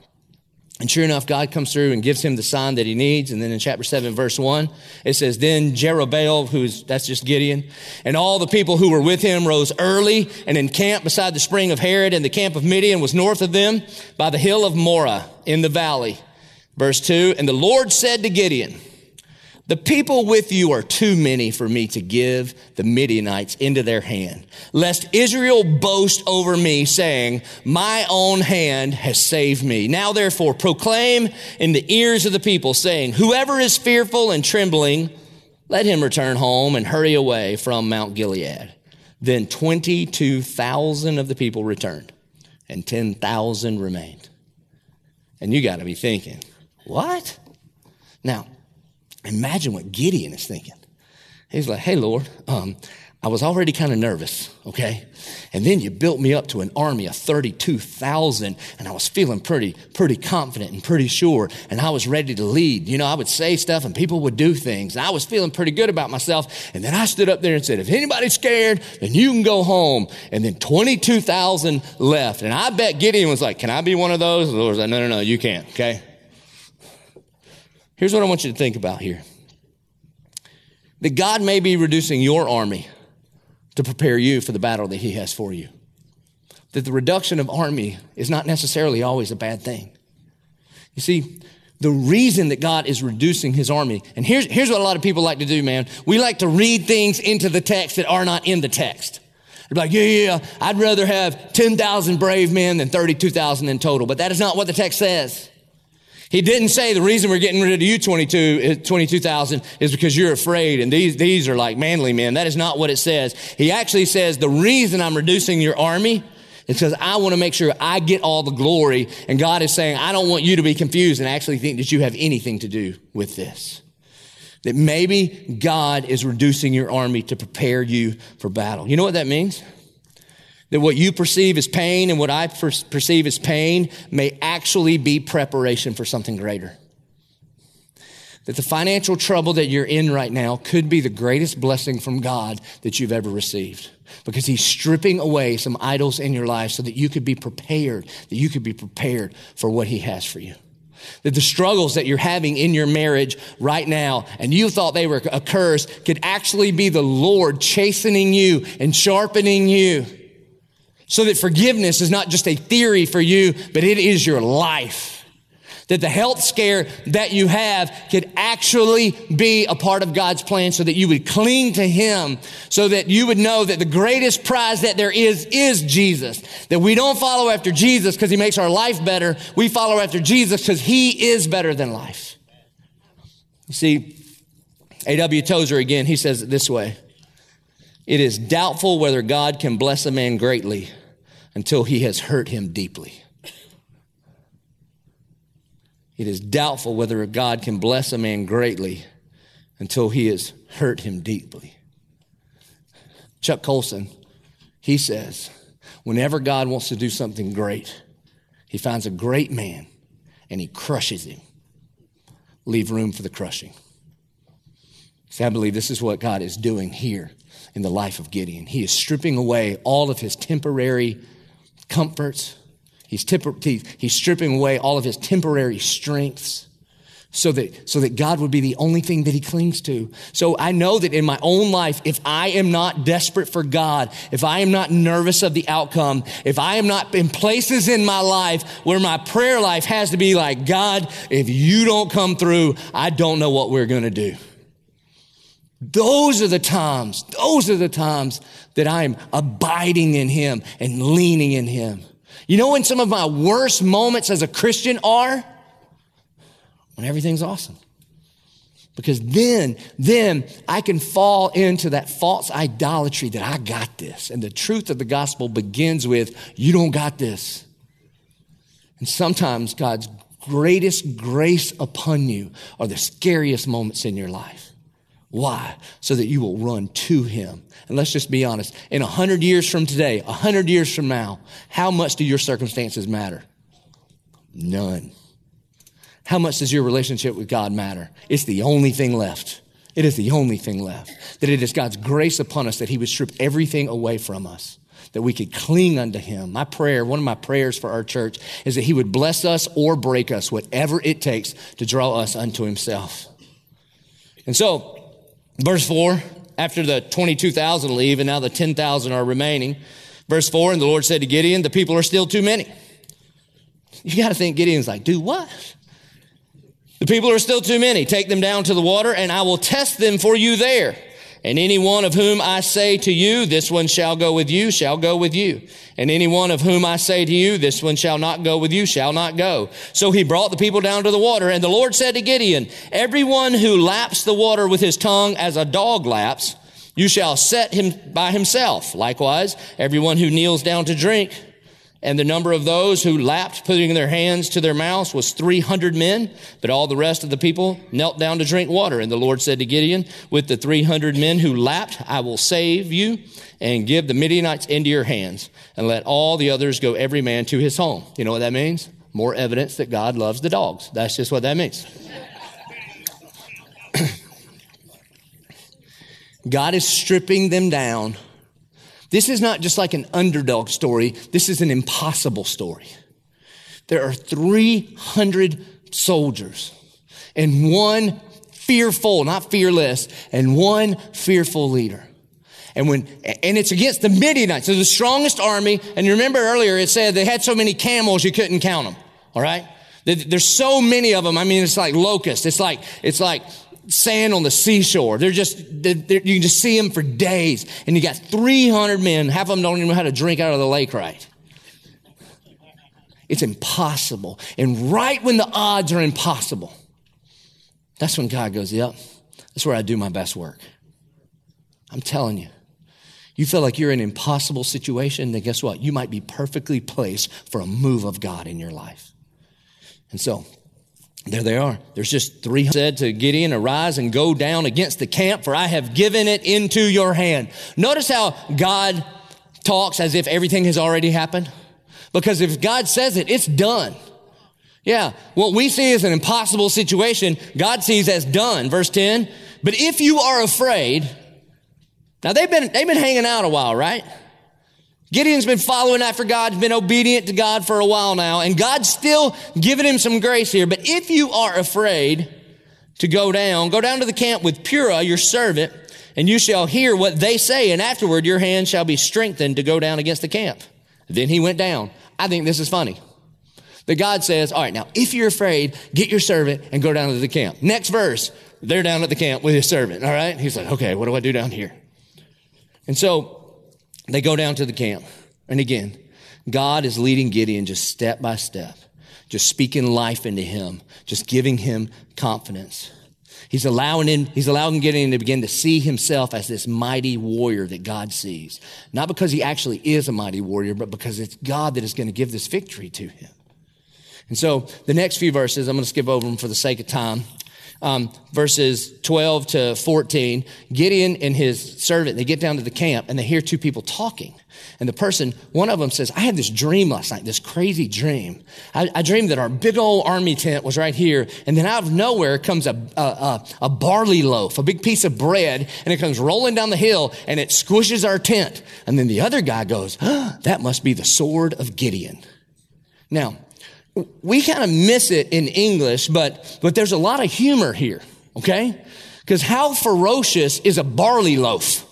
And sure enough, God comes through and gives him the sign that he needs. And then in chapter 7, verse 1, it says, Then Jerubbaal, who's, that's just Gideon, and all the people who were with him rose early and encamped beside the spring of Harod, and the camp of Midian was north of them by the hill of Moreh in the valley. Verse 2, And the Lord said to Gideon, the people with you are too many for me to give the Midianites into their hand, lest Israel boast over me, saying, My own hand has saved me. Now therefore proclaim in the ears of the people, saying, Whoever is fearful and trembling, let him return home and hurry away from Mount Gilead. Then 22,000 of the people returned, and 10,000 remained. And you got to be thinking, what? Now, Imagine what Gideon is thinking. He's like, hey, Lord, um, I was already kind of nervous, okay? And then you built me up to an army of 32,000 and I was feeling pretty, pretty confident and pretty sure and I was ready to lead. You know, I would say stuff and people would do things and I was feeling pretty good about myself. And then I stood up there and said, if anybody's scared, then you can go home. And then 22,000 left. And I bet Gideon was like, can I be one of those? And the Lord's like, no, no, no, you can't, okay? Here's what I want you to think about here that God may be reducing your army to prepare you for the battle that He has for you. That the reduction of army is not necessarily always a bad thing. You see, the reason that God is reducing his army, and here's, here's what a lot of people like to do, man. We like to read things into the text that are not in the text. They're like, yeah, yeah, I'd rather have 10,000 brave men than 32,000 in total. But that is not what the text says. He didn't say the reason we're getting rid of you 22, eh, 22,000 is because you're afraid and these, these are like manly men. That is not what it says. He actually says the reason I'm reducing your army is because I want to make sure I get all the glory. And God is saying, I don't want you to be confused and actually think that you have anything to do with this. That maybe God is reducing your army to prepare you for battle. You know what that means? That what you perceive as pain and what I per- perceive as pain may actually be preparation for something greater. That the financial trouble that you're in right now could be the greatest blessing from God that you've ever received. Because He's stripping away some idols in your life so that you could be prepared, that you could be prepared for what He has for you. That the struggles that you're having in your marriage right now and you thought they were a curse could actually be the Lord chastening you and sharpening you so that forgiveness is not just a theory for you, but it is your life. That the health scare that you have could actually be a part of God's plan so that you would cling to Him, so that you would know that the greatest prize that there is, is Jesus. That we don't follow after Jesus because He makes our life better. We follow after Jesus because He is better than life. You see, A.W. Tozer again, he says it this way. It is doubtful whether God can bless a man greatly until he has hurt him deeply. It is doubtful whether God can bless a man greatly until he has hurt him deeply. Chuck Colson, he says, whenever God wants to do something great, he finds a great man and he crushes him. Leave room for the crushing. See, I believe this is what God is doing here in the life of Gideon. He is stripping away all of his temporary comforts. He's, he's stripping away all of his temporary strengths so that, so that God would be the only thing that he clings to. So I know that in my own life, if I am not desperate for God, if I am not nervous of the outcome, if I am not in places in my life where my prayer life has to be like, God, if you don't come through, I don't know what we're going to do. Those are the times, those are the times that I'm abiding in Him and leaning in Him. You know when some of my worst moments as a Christian are? When everything's awesome. Because then, then I can fall into that false idolatry that I got this. And the truth of the gospel begins with, you don't got this. And sometimes God's greatest grace upon you are the scariest moments in your life. Why? So that you will run to him. And let's just be honest. In a hundred years from today, a hundred years from now, how much do your circumstances matter? None. How much does your relationship with God matter? It's the only thing left. It is the only thing left. That it is God's grace upon us that He would strip everything away from us, that we could cling unto Him. My prayer, one of my prayers for our church, is that He would bless us or break us, whatever it takes to draw us unto Himself. And so, verse 4, after the 22,000 leave and now the 10,000 are remaining, verse 4, and the Lord said to Gideon, The people are still too many. You got to think Gideon's like, Do what? The people are still too many. Take them down to the water, and I will test them for you there. And any one of whom I say to you, this one shall go with you, shall go with you. And any one of whom I say to you, this one shall not go with you, shall not go. So he brought the people down to the water. And the Lord said to Gideon, everyone who laps the water with his tongue as a dog laps, you shall set him by himself. Likewise, everyone who kneels down to drink, and the number of those who lapped, putting their hands to their mouths, was 300 men. But all the rest of the people knelt down to drink water. And the Lord said to Gideon, With the 300 men who lapped, I will save you and give the Midianites into your hands, and let all the others go every man to his home. You know what that means? More evidence that God loves the dogs. That's just what that means. God is stripping them down this is not just like an underdog story. This is an impossible story. There are 300 soldiers and one fearful, not fearless, and one fearful leader. And when, and it's against the Midianites. So the strongest army. And you remember earlier it said they had so many camels you couldn't count them. All right. There's so many of them. I mean, it's like locusts. It's like, it's like sand on the seashore. They're just, they're, they're, you can just see them for days. And you got 300 men. Half of them don't even know how to drink out of the lake right. It's impossible. And right when the odds are impossible, that's when God goes, yep, that's where I do my best work. I'm telling you. You feel like you're in an impossible situation, then guess what? You might be perfectly placed for a move of God in your life. And so there they are. There's just three said to Gideon, arise and go down against the camp, for I have given it into your hand. Notice how God talks as if everything has already happened. Because if God says it, it's done. Yeah. What we see as an impossible situation, God sees as done. Verse 10. But if you are afraid, now they've been, they've been hanging out a while, right? Gideon's been following after God, been obedient to God for a while now, and God's still giving him some grace here. But if you are afraid to go down, go down to the camp with Purah, your servant, and you shall hear what they say, and afterward your hand shall be strengthened to go down against the camp. Then he went down. I think this is funny. That God says, all right, now, if you're afraid, get your servant and go down to the camp. Next verse, they're down at the camp with his servant, all right? He's like, okay, what do I do down here? And so they go down to the camp. And again, God is leading Gideon just step by step, just speaking life into him, just giving him confidence. He's allowing him, he's allowing Gideon to begin to see himself as this mighty warrior that God sees. Not because he actually is a mighty warrior, but because it's God that is going to give this victory to him. And so the next few verses, I'm going to skip over them for the sake of time um, verses 12 to 14, Gideon and his servant, they get down to the camp and they hear two people talking. And the person, one of them says, I had this dream last night, this crazy dream. I, I dreamed that our big old army tent was right here. And then out of nowhere comes a, a, a, a barley loaf, a big piece of bread, and it comes rolling down the hill and it squishes our tent. And then the other guy goes, oh, that must be the sword of Gideon. Now, we kind of miss it in English, but, but there's a lot of humor here, okay? Because how ferocious is a barley loaf?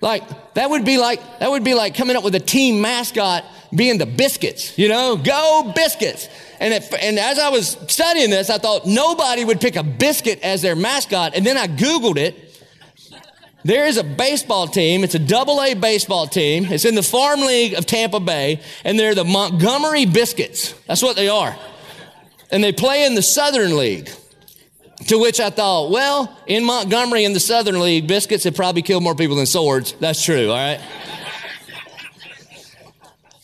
Like, that would be like, that would be like coming up with a team mascot being the biscuits, you know? Go biscuits. And, and as I was studying this, I thought nobody would pick a biscuit as their mascot. And then I Googled it there is a baseball team. It's a double A baseball team. It's in the Farm League of Tampa Bay, and they're the Montgomery Biscuits. That's what they are. And they play in the Southern League. To which I thought, well, in Montgomery in the Southern League, biscuits have probably killed more people than swords. That's true, all right?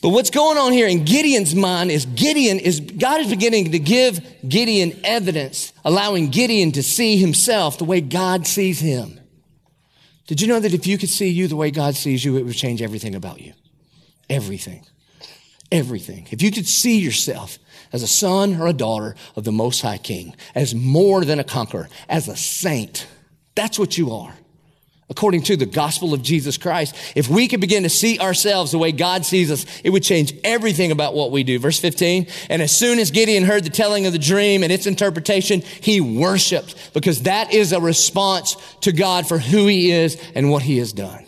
But what's going on here in Gideon's mind is Gideon is, God is beginning to give Gideon evidence, allowing Gideon to see himself the way God sees him. Did you know that if you could see you the way God sees you, it would change everything about you? Everything. everything, if you could see yourself as a son or a daughter of the Most High King, as more than a conqueror, as a saint, that's what you are according to the gospel of Jesus Christ. If we could begin to see ourselves the way God sees us, it would change everything about what we do. Verse 15. And as soon as Gideon heard the telling of the dream and its interpretation, he worshiped because that is a response to God for who he is and what he has done.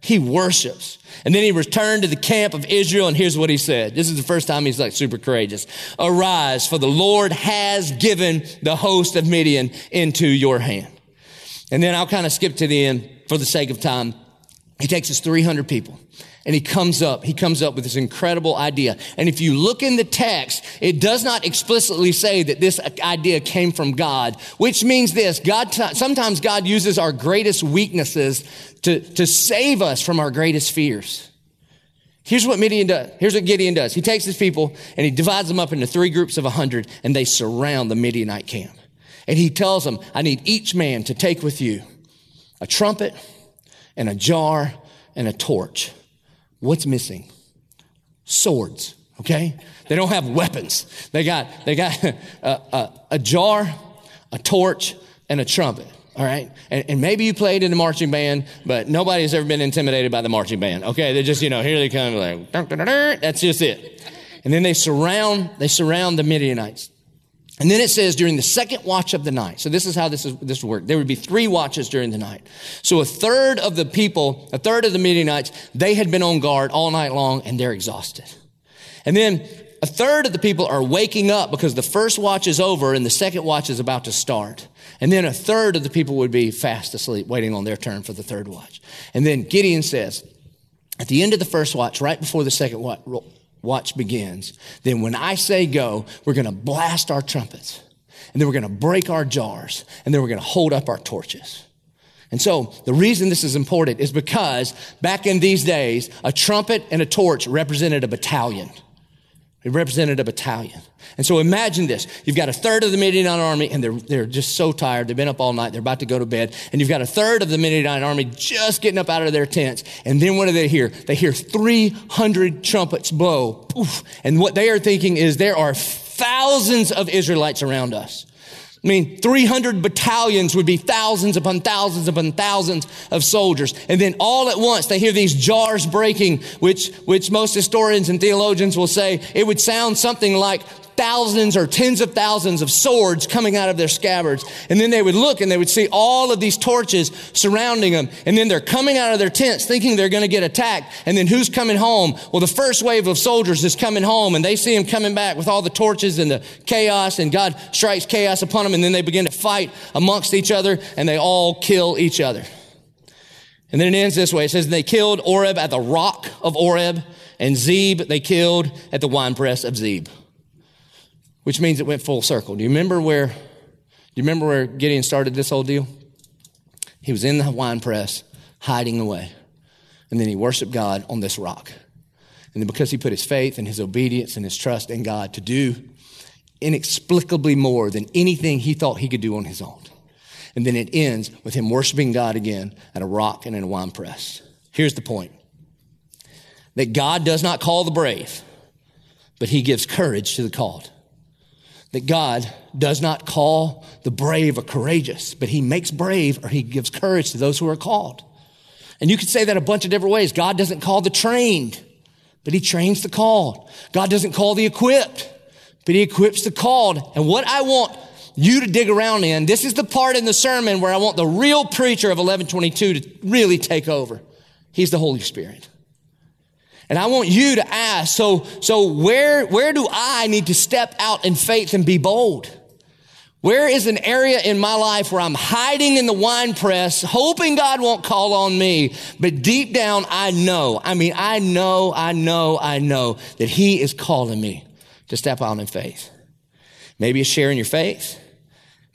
He worships. And then he returned to the camp of Israel, and here's what he said. This is the first time he's like super courageous. Arise, for the Lord has given the host of Midian into your hand. And then I'll kind of skip to the end for the sake of time. He takes his 300 people and he comes up, he comes up with this incredible idea. And if you look in the text, it does not explicitly say that this idea came from God, which means this, God, sometimes God uses our greatest weaknesses to, to save us from our greatest fears. Here's what Midian does. Here's what Gideon does. He takes his people and he divides them up into three groups of a hundred and they surround the Midianite camp. And he tells them, I need each man to take with you a trumpet and a jar and a torch. What's missing? Swords. Okay? They don't have weapons. They got, they got a, a, a jar, a torch, and a trumpet. All right. And, and, maybe you played in the marching band, but nobody has ever been intimidated by the marching band. Okay. They're just, you know, here they come like, that's just it. And then they surround, they surround the Midianites. And then it says during the second watch of the night. So this is how this is, this worked. There would be three watches during the night. So a third of the people, a third of the Midianites, they had been on guard all night long and they're exhausted. And then a third of the people are waking up because the first watch is over and the second watch is about to start. And then a third of the people would be fast asleep, waiting on their turn for the third watch. And then Gideon says, at the end of the first watch, right before the second watch, watch begins, then when I say go, we're going to blast our trumpets and then we're going to break our jars and then we're going to hold up our torches. And so the reason this is important is because back in these days, a trumpet and a torch represented a battalion. It represented a battalion. And so imagine this. You've got a third of the Midianite army and they're, they're just so tired. They've been up all night. They're about to go to bed. And you've got a third of the Midianite army just getting up out of their tents. And then what do they hear? They hear 300 trumpets blow. Poof. And what they are thinking is there are thousands of Israelites around us. I mean, 300 battalions would be thousands upon thousands upon thousands of soldiers. And then all at once they hear these jars breaking, which, which most historians and theologians will say it would sound something like thousands or tens of thousands of swords coming out of their scabbards. And then they would look and they would see all of these torches surrounding them. And then they're coming out of their tents thinking they're going to get attacked. And then who's coming home? Well, the first wave of soldiers is coming home and they see them coming back with all the torches and the chaos and God strikes chaos upon them. And then they begin to fight amongst each other and they all kill each other. And then it ends this way. It says, they killed Oreb at the rock of Oreb and Zeb they killed at the winepress of Zeb which means it went full circle. Do you remember where, do you remember where Gideon started this whole deal? He was in the wine press, hiding away. And then he worshiped God on this rock. And then because he put his faith and his obedience and his trust in God to do inexplicably more than anything he thought he could do on his own. And then it ends with him worshiping God again at a rock and in a wine press. Here's the point. That God does not call the brave, but he gives courage to the called that God does not call the brave or courageous, but he makes brave or he gives courage to those who are called. And you could say that a bunch of different ways. God doesn't call the trained, but he trains the called. God doesn't call the equipped, but he equips the called. And what I want you to dig around in, this is the part in the sermon where I want the real preacher of 1122 to really take over. He's the Holy Spirit. And I want you to ask, so, so where, where do I need to step out in faith and be bold? Where is an area in my life where I'm hiding in the wine press, hoping God won't call on me, but deep down I know, I mean, I know, I know, I know that He is calling me to step out in faith. Maybe it's sharing your faith.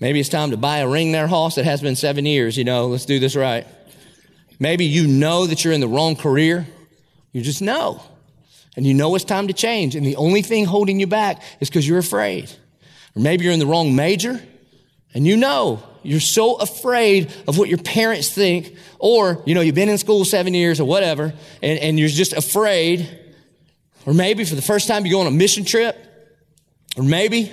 Maybe it's time to buy a ring there, Hoss. It has been seven years, you know, let's do this right. Maybe you know that you're in the wrong career. You just know. And you know it's time to change. And the only thing holding you back is because you're afraid. Or maybe you're in the wrong major and you know you're so afraid of what your parents think. Or, you know, you've been in school seven years or whatever and, and you're just afraid Or maybe for the first time you go on a mission trip. Or maybe,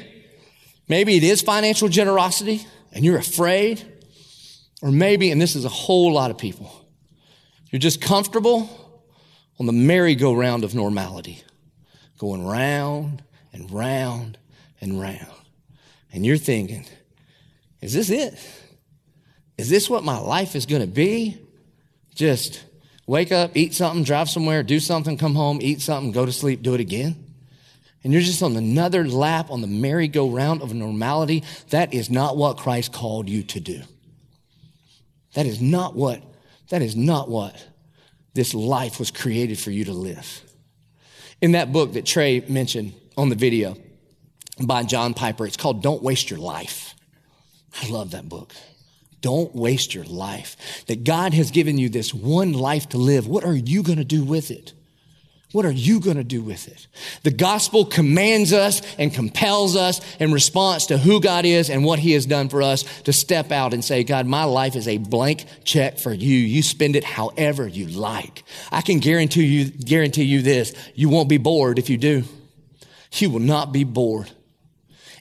maybe it is financial generosity and you're afraid. Or maybe, and this is a whole lot of people, you're just comfortable on the merry-go-round of normality, going round and round and round. And you're thinking, is this it? Is this what my life is going to be? Just wake up, eat something, drive somewhere, do something, come home, eat something, go to sleep, do it again. And you're just on another lap on the merry-go-round of normality. That is not what Christ called you to do. That is not what, that is not what this life was created for you to live. In that book that Trey mentioned on the video by John Piper, it's called Don't Waste Your Life. I love that book. Don't waste your life. That God has given you this one life to live. What are you going to do with it? What are you going to do with it? The gospel commands us and compels us in response to who God is and what he has done for us to step out and say, God, my life is a blank check for you. You spend it however you like. I can guarantee you, guarantee you this. You won't be bored if you do. You will not be bored.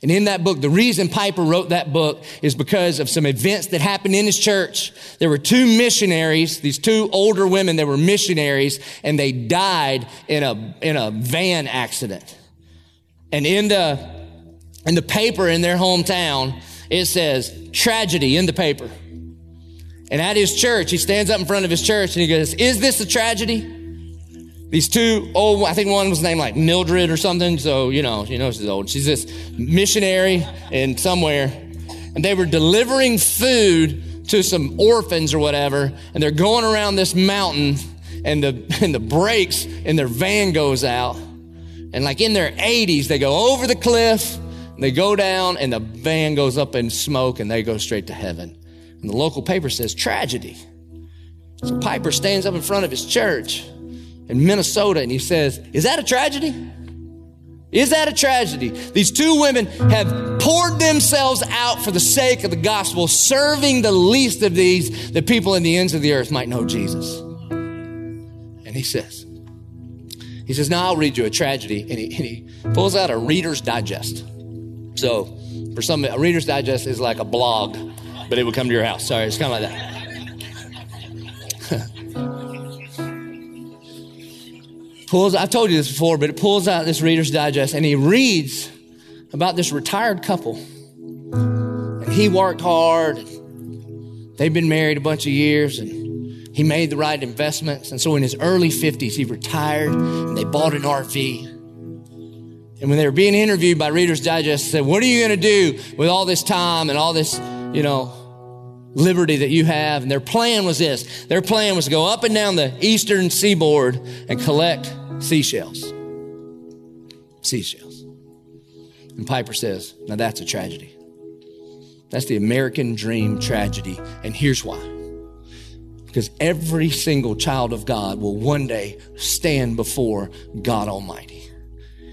And in that book, the reason Piper wrote that book is because of some events that happened in his church. There were two missionaries, these two older women that were missionaries, and they died in a, in a van accident. And in the, in the paper in their hometown, it says tragedy in the paper. And at his church, he stands up in front of his church and he goes, is this a tragedy? These two old, I think one was named like Mildred or something. So, you know, you know she's old. She's this missionary in somewhere. And they were delivering food to some orphans or whatever. And they're going around this mountain and the, and the brakes in their van goes out. And like in their 80s, they go over the cliff, they go down, and the van goes up in smoke and they go straight to heaven. And the local paper says tragedy. So Piper stands up in front of his church in Minnesota and he says, Is that a tragedy? Is that a tragedy? These two women have poured themselves out for the sake of the gospel, serving the least of these, the people in the ends of the earth might know Jesus. And he says, he says, now I'll read you a tragedy. And he, and he pulls out a Reader's Digest. So for some, a Reader's Digest is like a blog, but it would come to your house. Sorry, it's kind of like that. Pulls, I've told you this before, but it pulls out this Reader's Digest and he reads about this retired couple. And he worked hard. They've been married a bunch of years and he made the right investments. And so in his early 50s, he retired and they bought an RV. And when they were being interviewed by Reader's Digest, said, What are you going to do with all this time and all this, you know, liberty that you have? And their plan was this their plan was to go up and down the eastern seaboard and collect seashells. Seashells. And Piper says, now that's a tragedy. That's the American dream tragedy. And here's why. Because every single child of God will one day stand before God Almighty.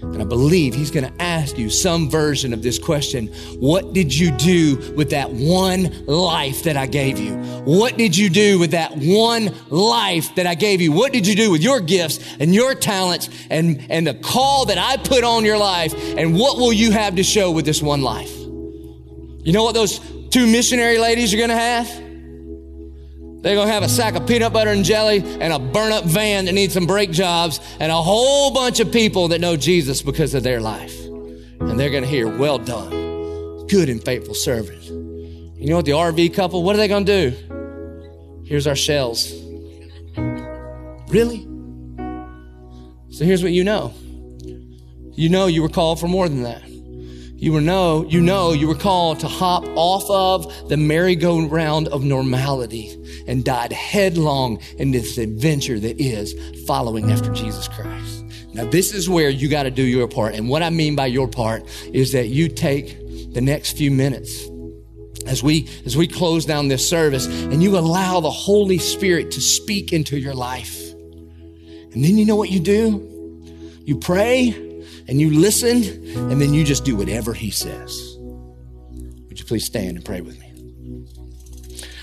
And I believe he's going to ask you some version of this question. What did you do with that one life that I gave you? What did you do with that one life that I gave you? What did you do with your gifts and your talents and, and the call that I put on your life? And what will you have to show with this one life? You know what those two missionary ladies are going to have? They're going to have a sack of peanut butter and jelly and a burn up van that needs some brake jobs and a whole bunch of people that know Jesus because of their life. And they're going to hear, well done, good and faithful servant. You know what the RV couple, what are they going to do? Here's our shells. Really? So here's what you know. You know you were called for more than that. You were know, you know you were called to hop off of the merry-go-round of normality and dive headlong in this adventure that is following after Jesus Christ. Now this is where you got to do your part. And what I mean by your part is that you take the next few minutes as we as we close down this service and you allow the Holy Spirit to speak into your life. And then you know what you do? You pray and you listen, and then you just do whatever He says. Would you please stand and pray with me?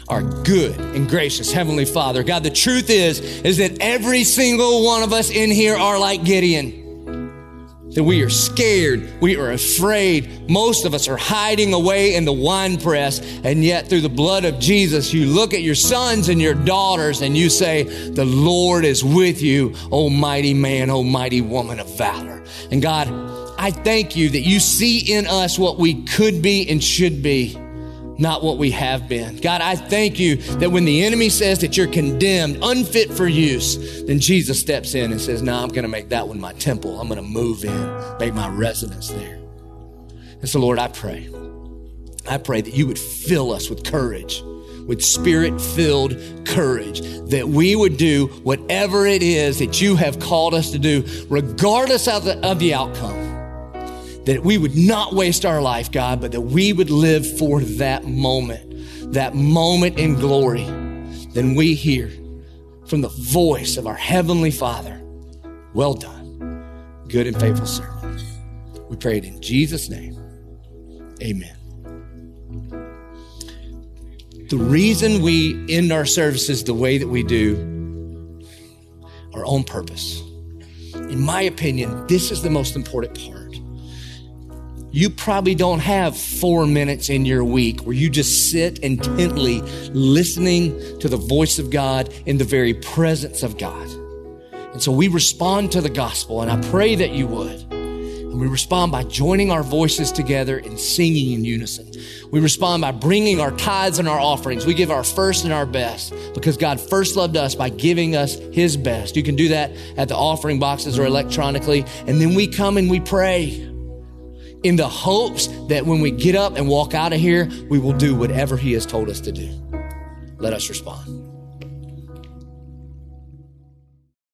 Our good and gracious Heavenly Father, God, the truth is, is that every single one of us in here are like Gideon. That we are scared, we are afraid. Most of us are hiding away in the wine press, and yet through the blood of Jesus, you look at your sons and your daughters and you say, The Lord is with you, almighty man, almighty woman of valor. And God, I thank you that you see in us what we could be and should be not what we have been. God, I thank you that when the enemy says that you're condemned, unfit for use, then Jesus steps in and says, No, I'm going to make that one my temple. I'm going to move in, make my residence there. And so, Lord, I pray, I pray that you would fill us with courage, with spirit filled courage, that we would do whatever it is that you have called us to do, regardless of the, of the outcome that we would not waste our life, God, but that we would live for that moment, that moment in glory. Then we hear from the voice of our Heavenly Father, Well done, good and faithful servant. We pray it in Jesus' name. Amen. The reason we end our services the way that we do our own purpose. In my opinion, this is the most important part you probably don't have four minutes in your week where you just sit intently listening to the voice of God in the very presence of God. And so we respond to the gospel, and I pray that you would. And we respond by joining our voices together and singing in unison. We respond by bringing our tithes and our offerings. We give our first and our best because God first loved us by giving us His best. You can do that at the offering boxes or electronically. And then we come and we pray in the hopes that when we get up and walk out of here, we will do whatever He has told us to do. Let us respond.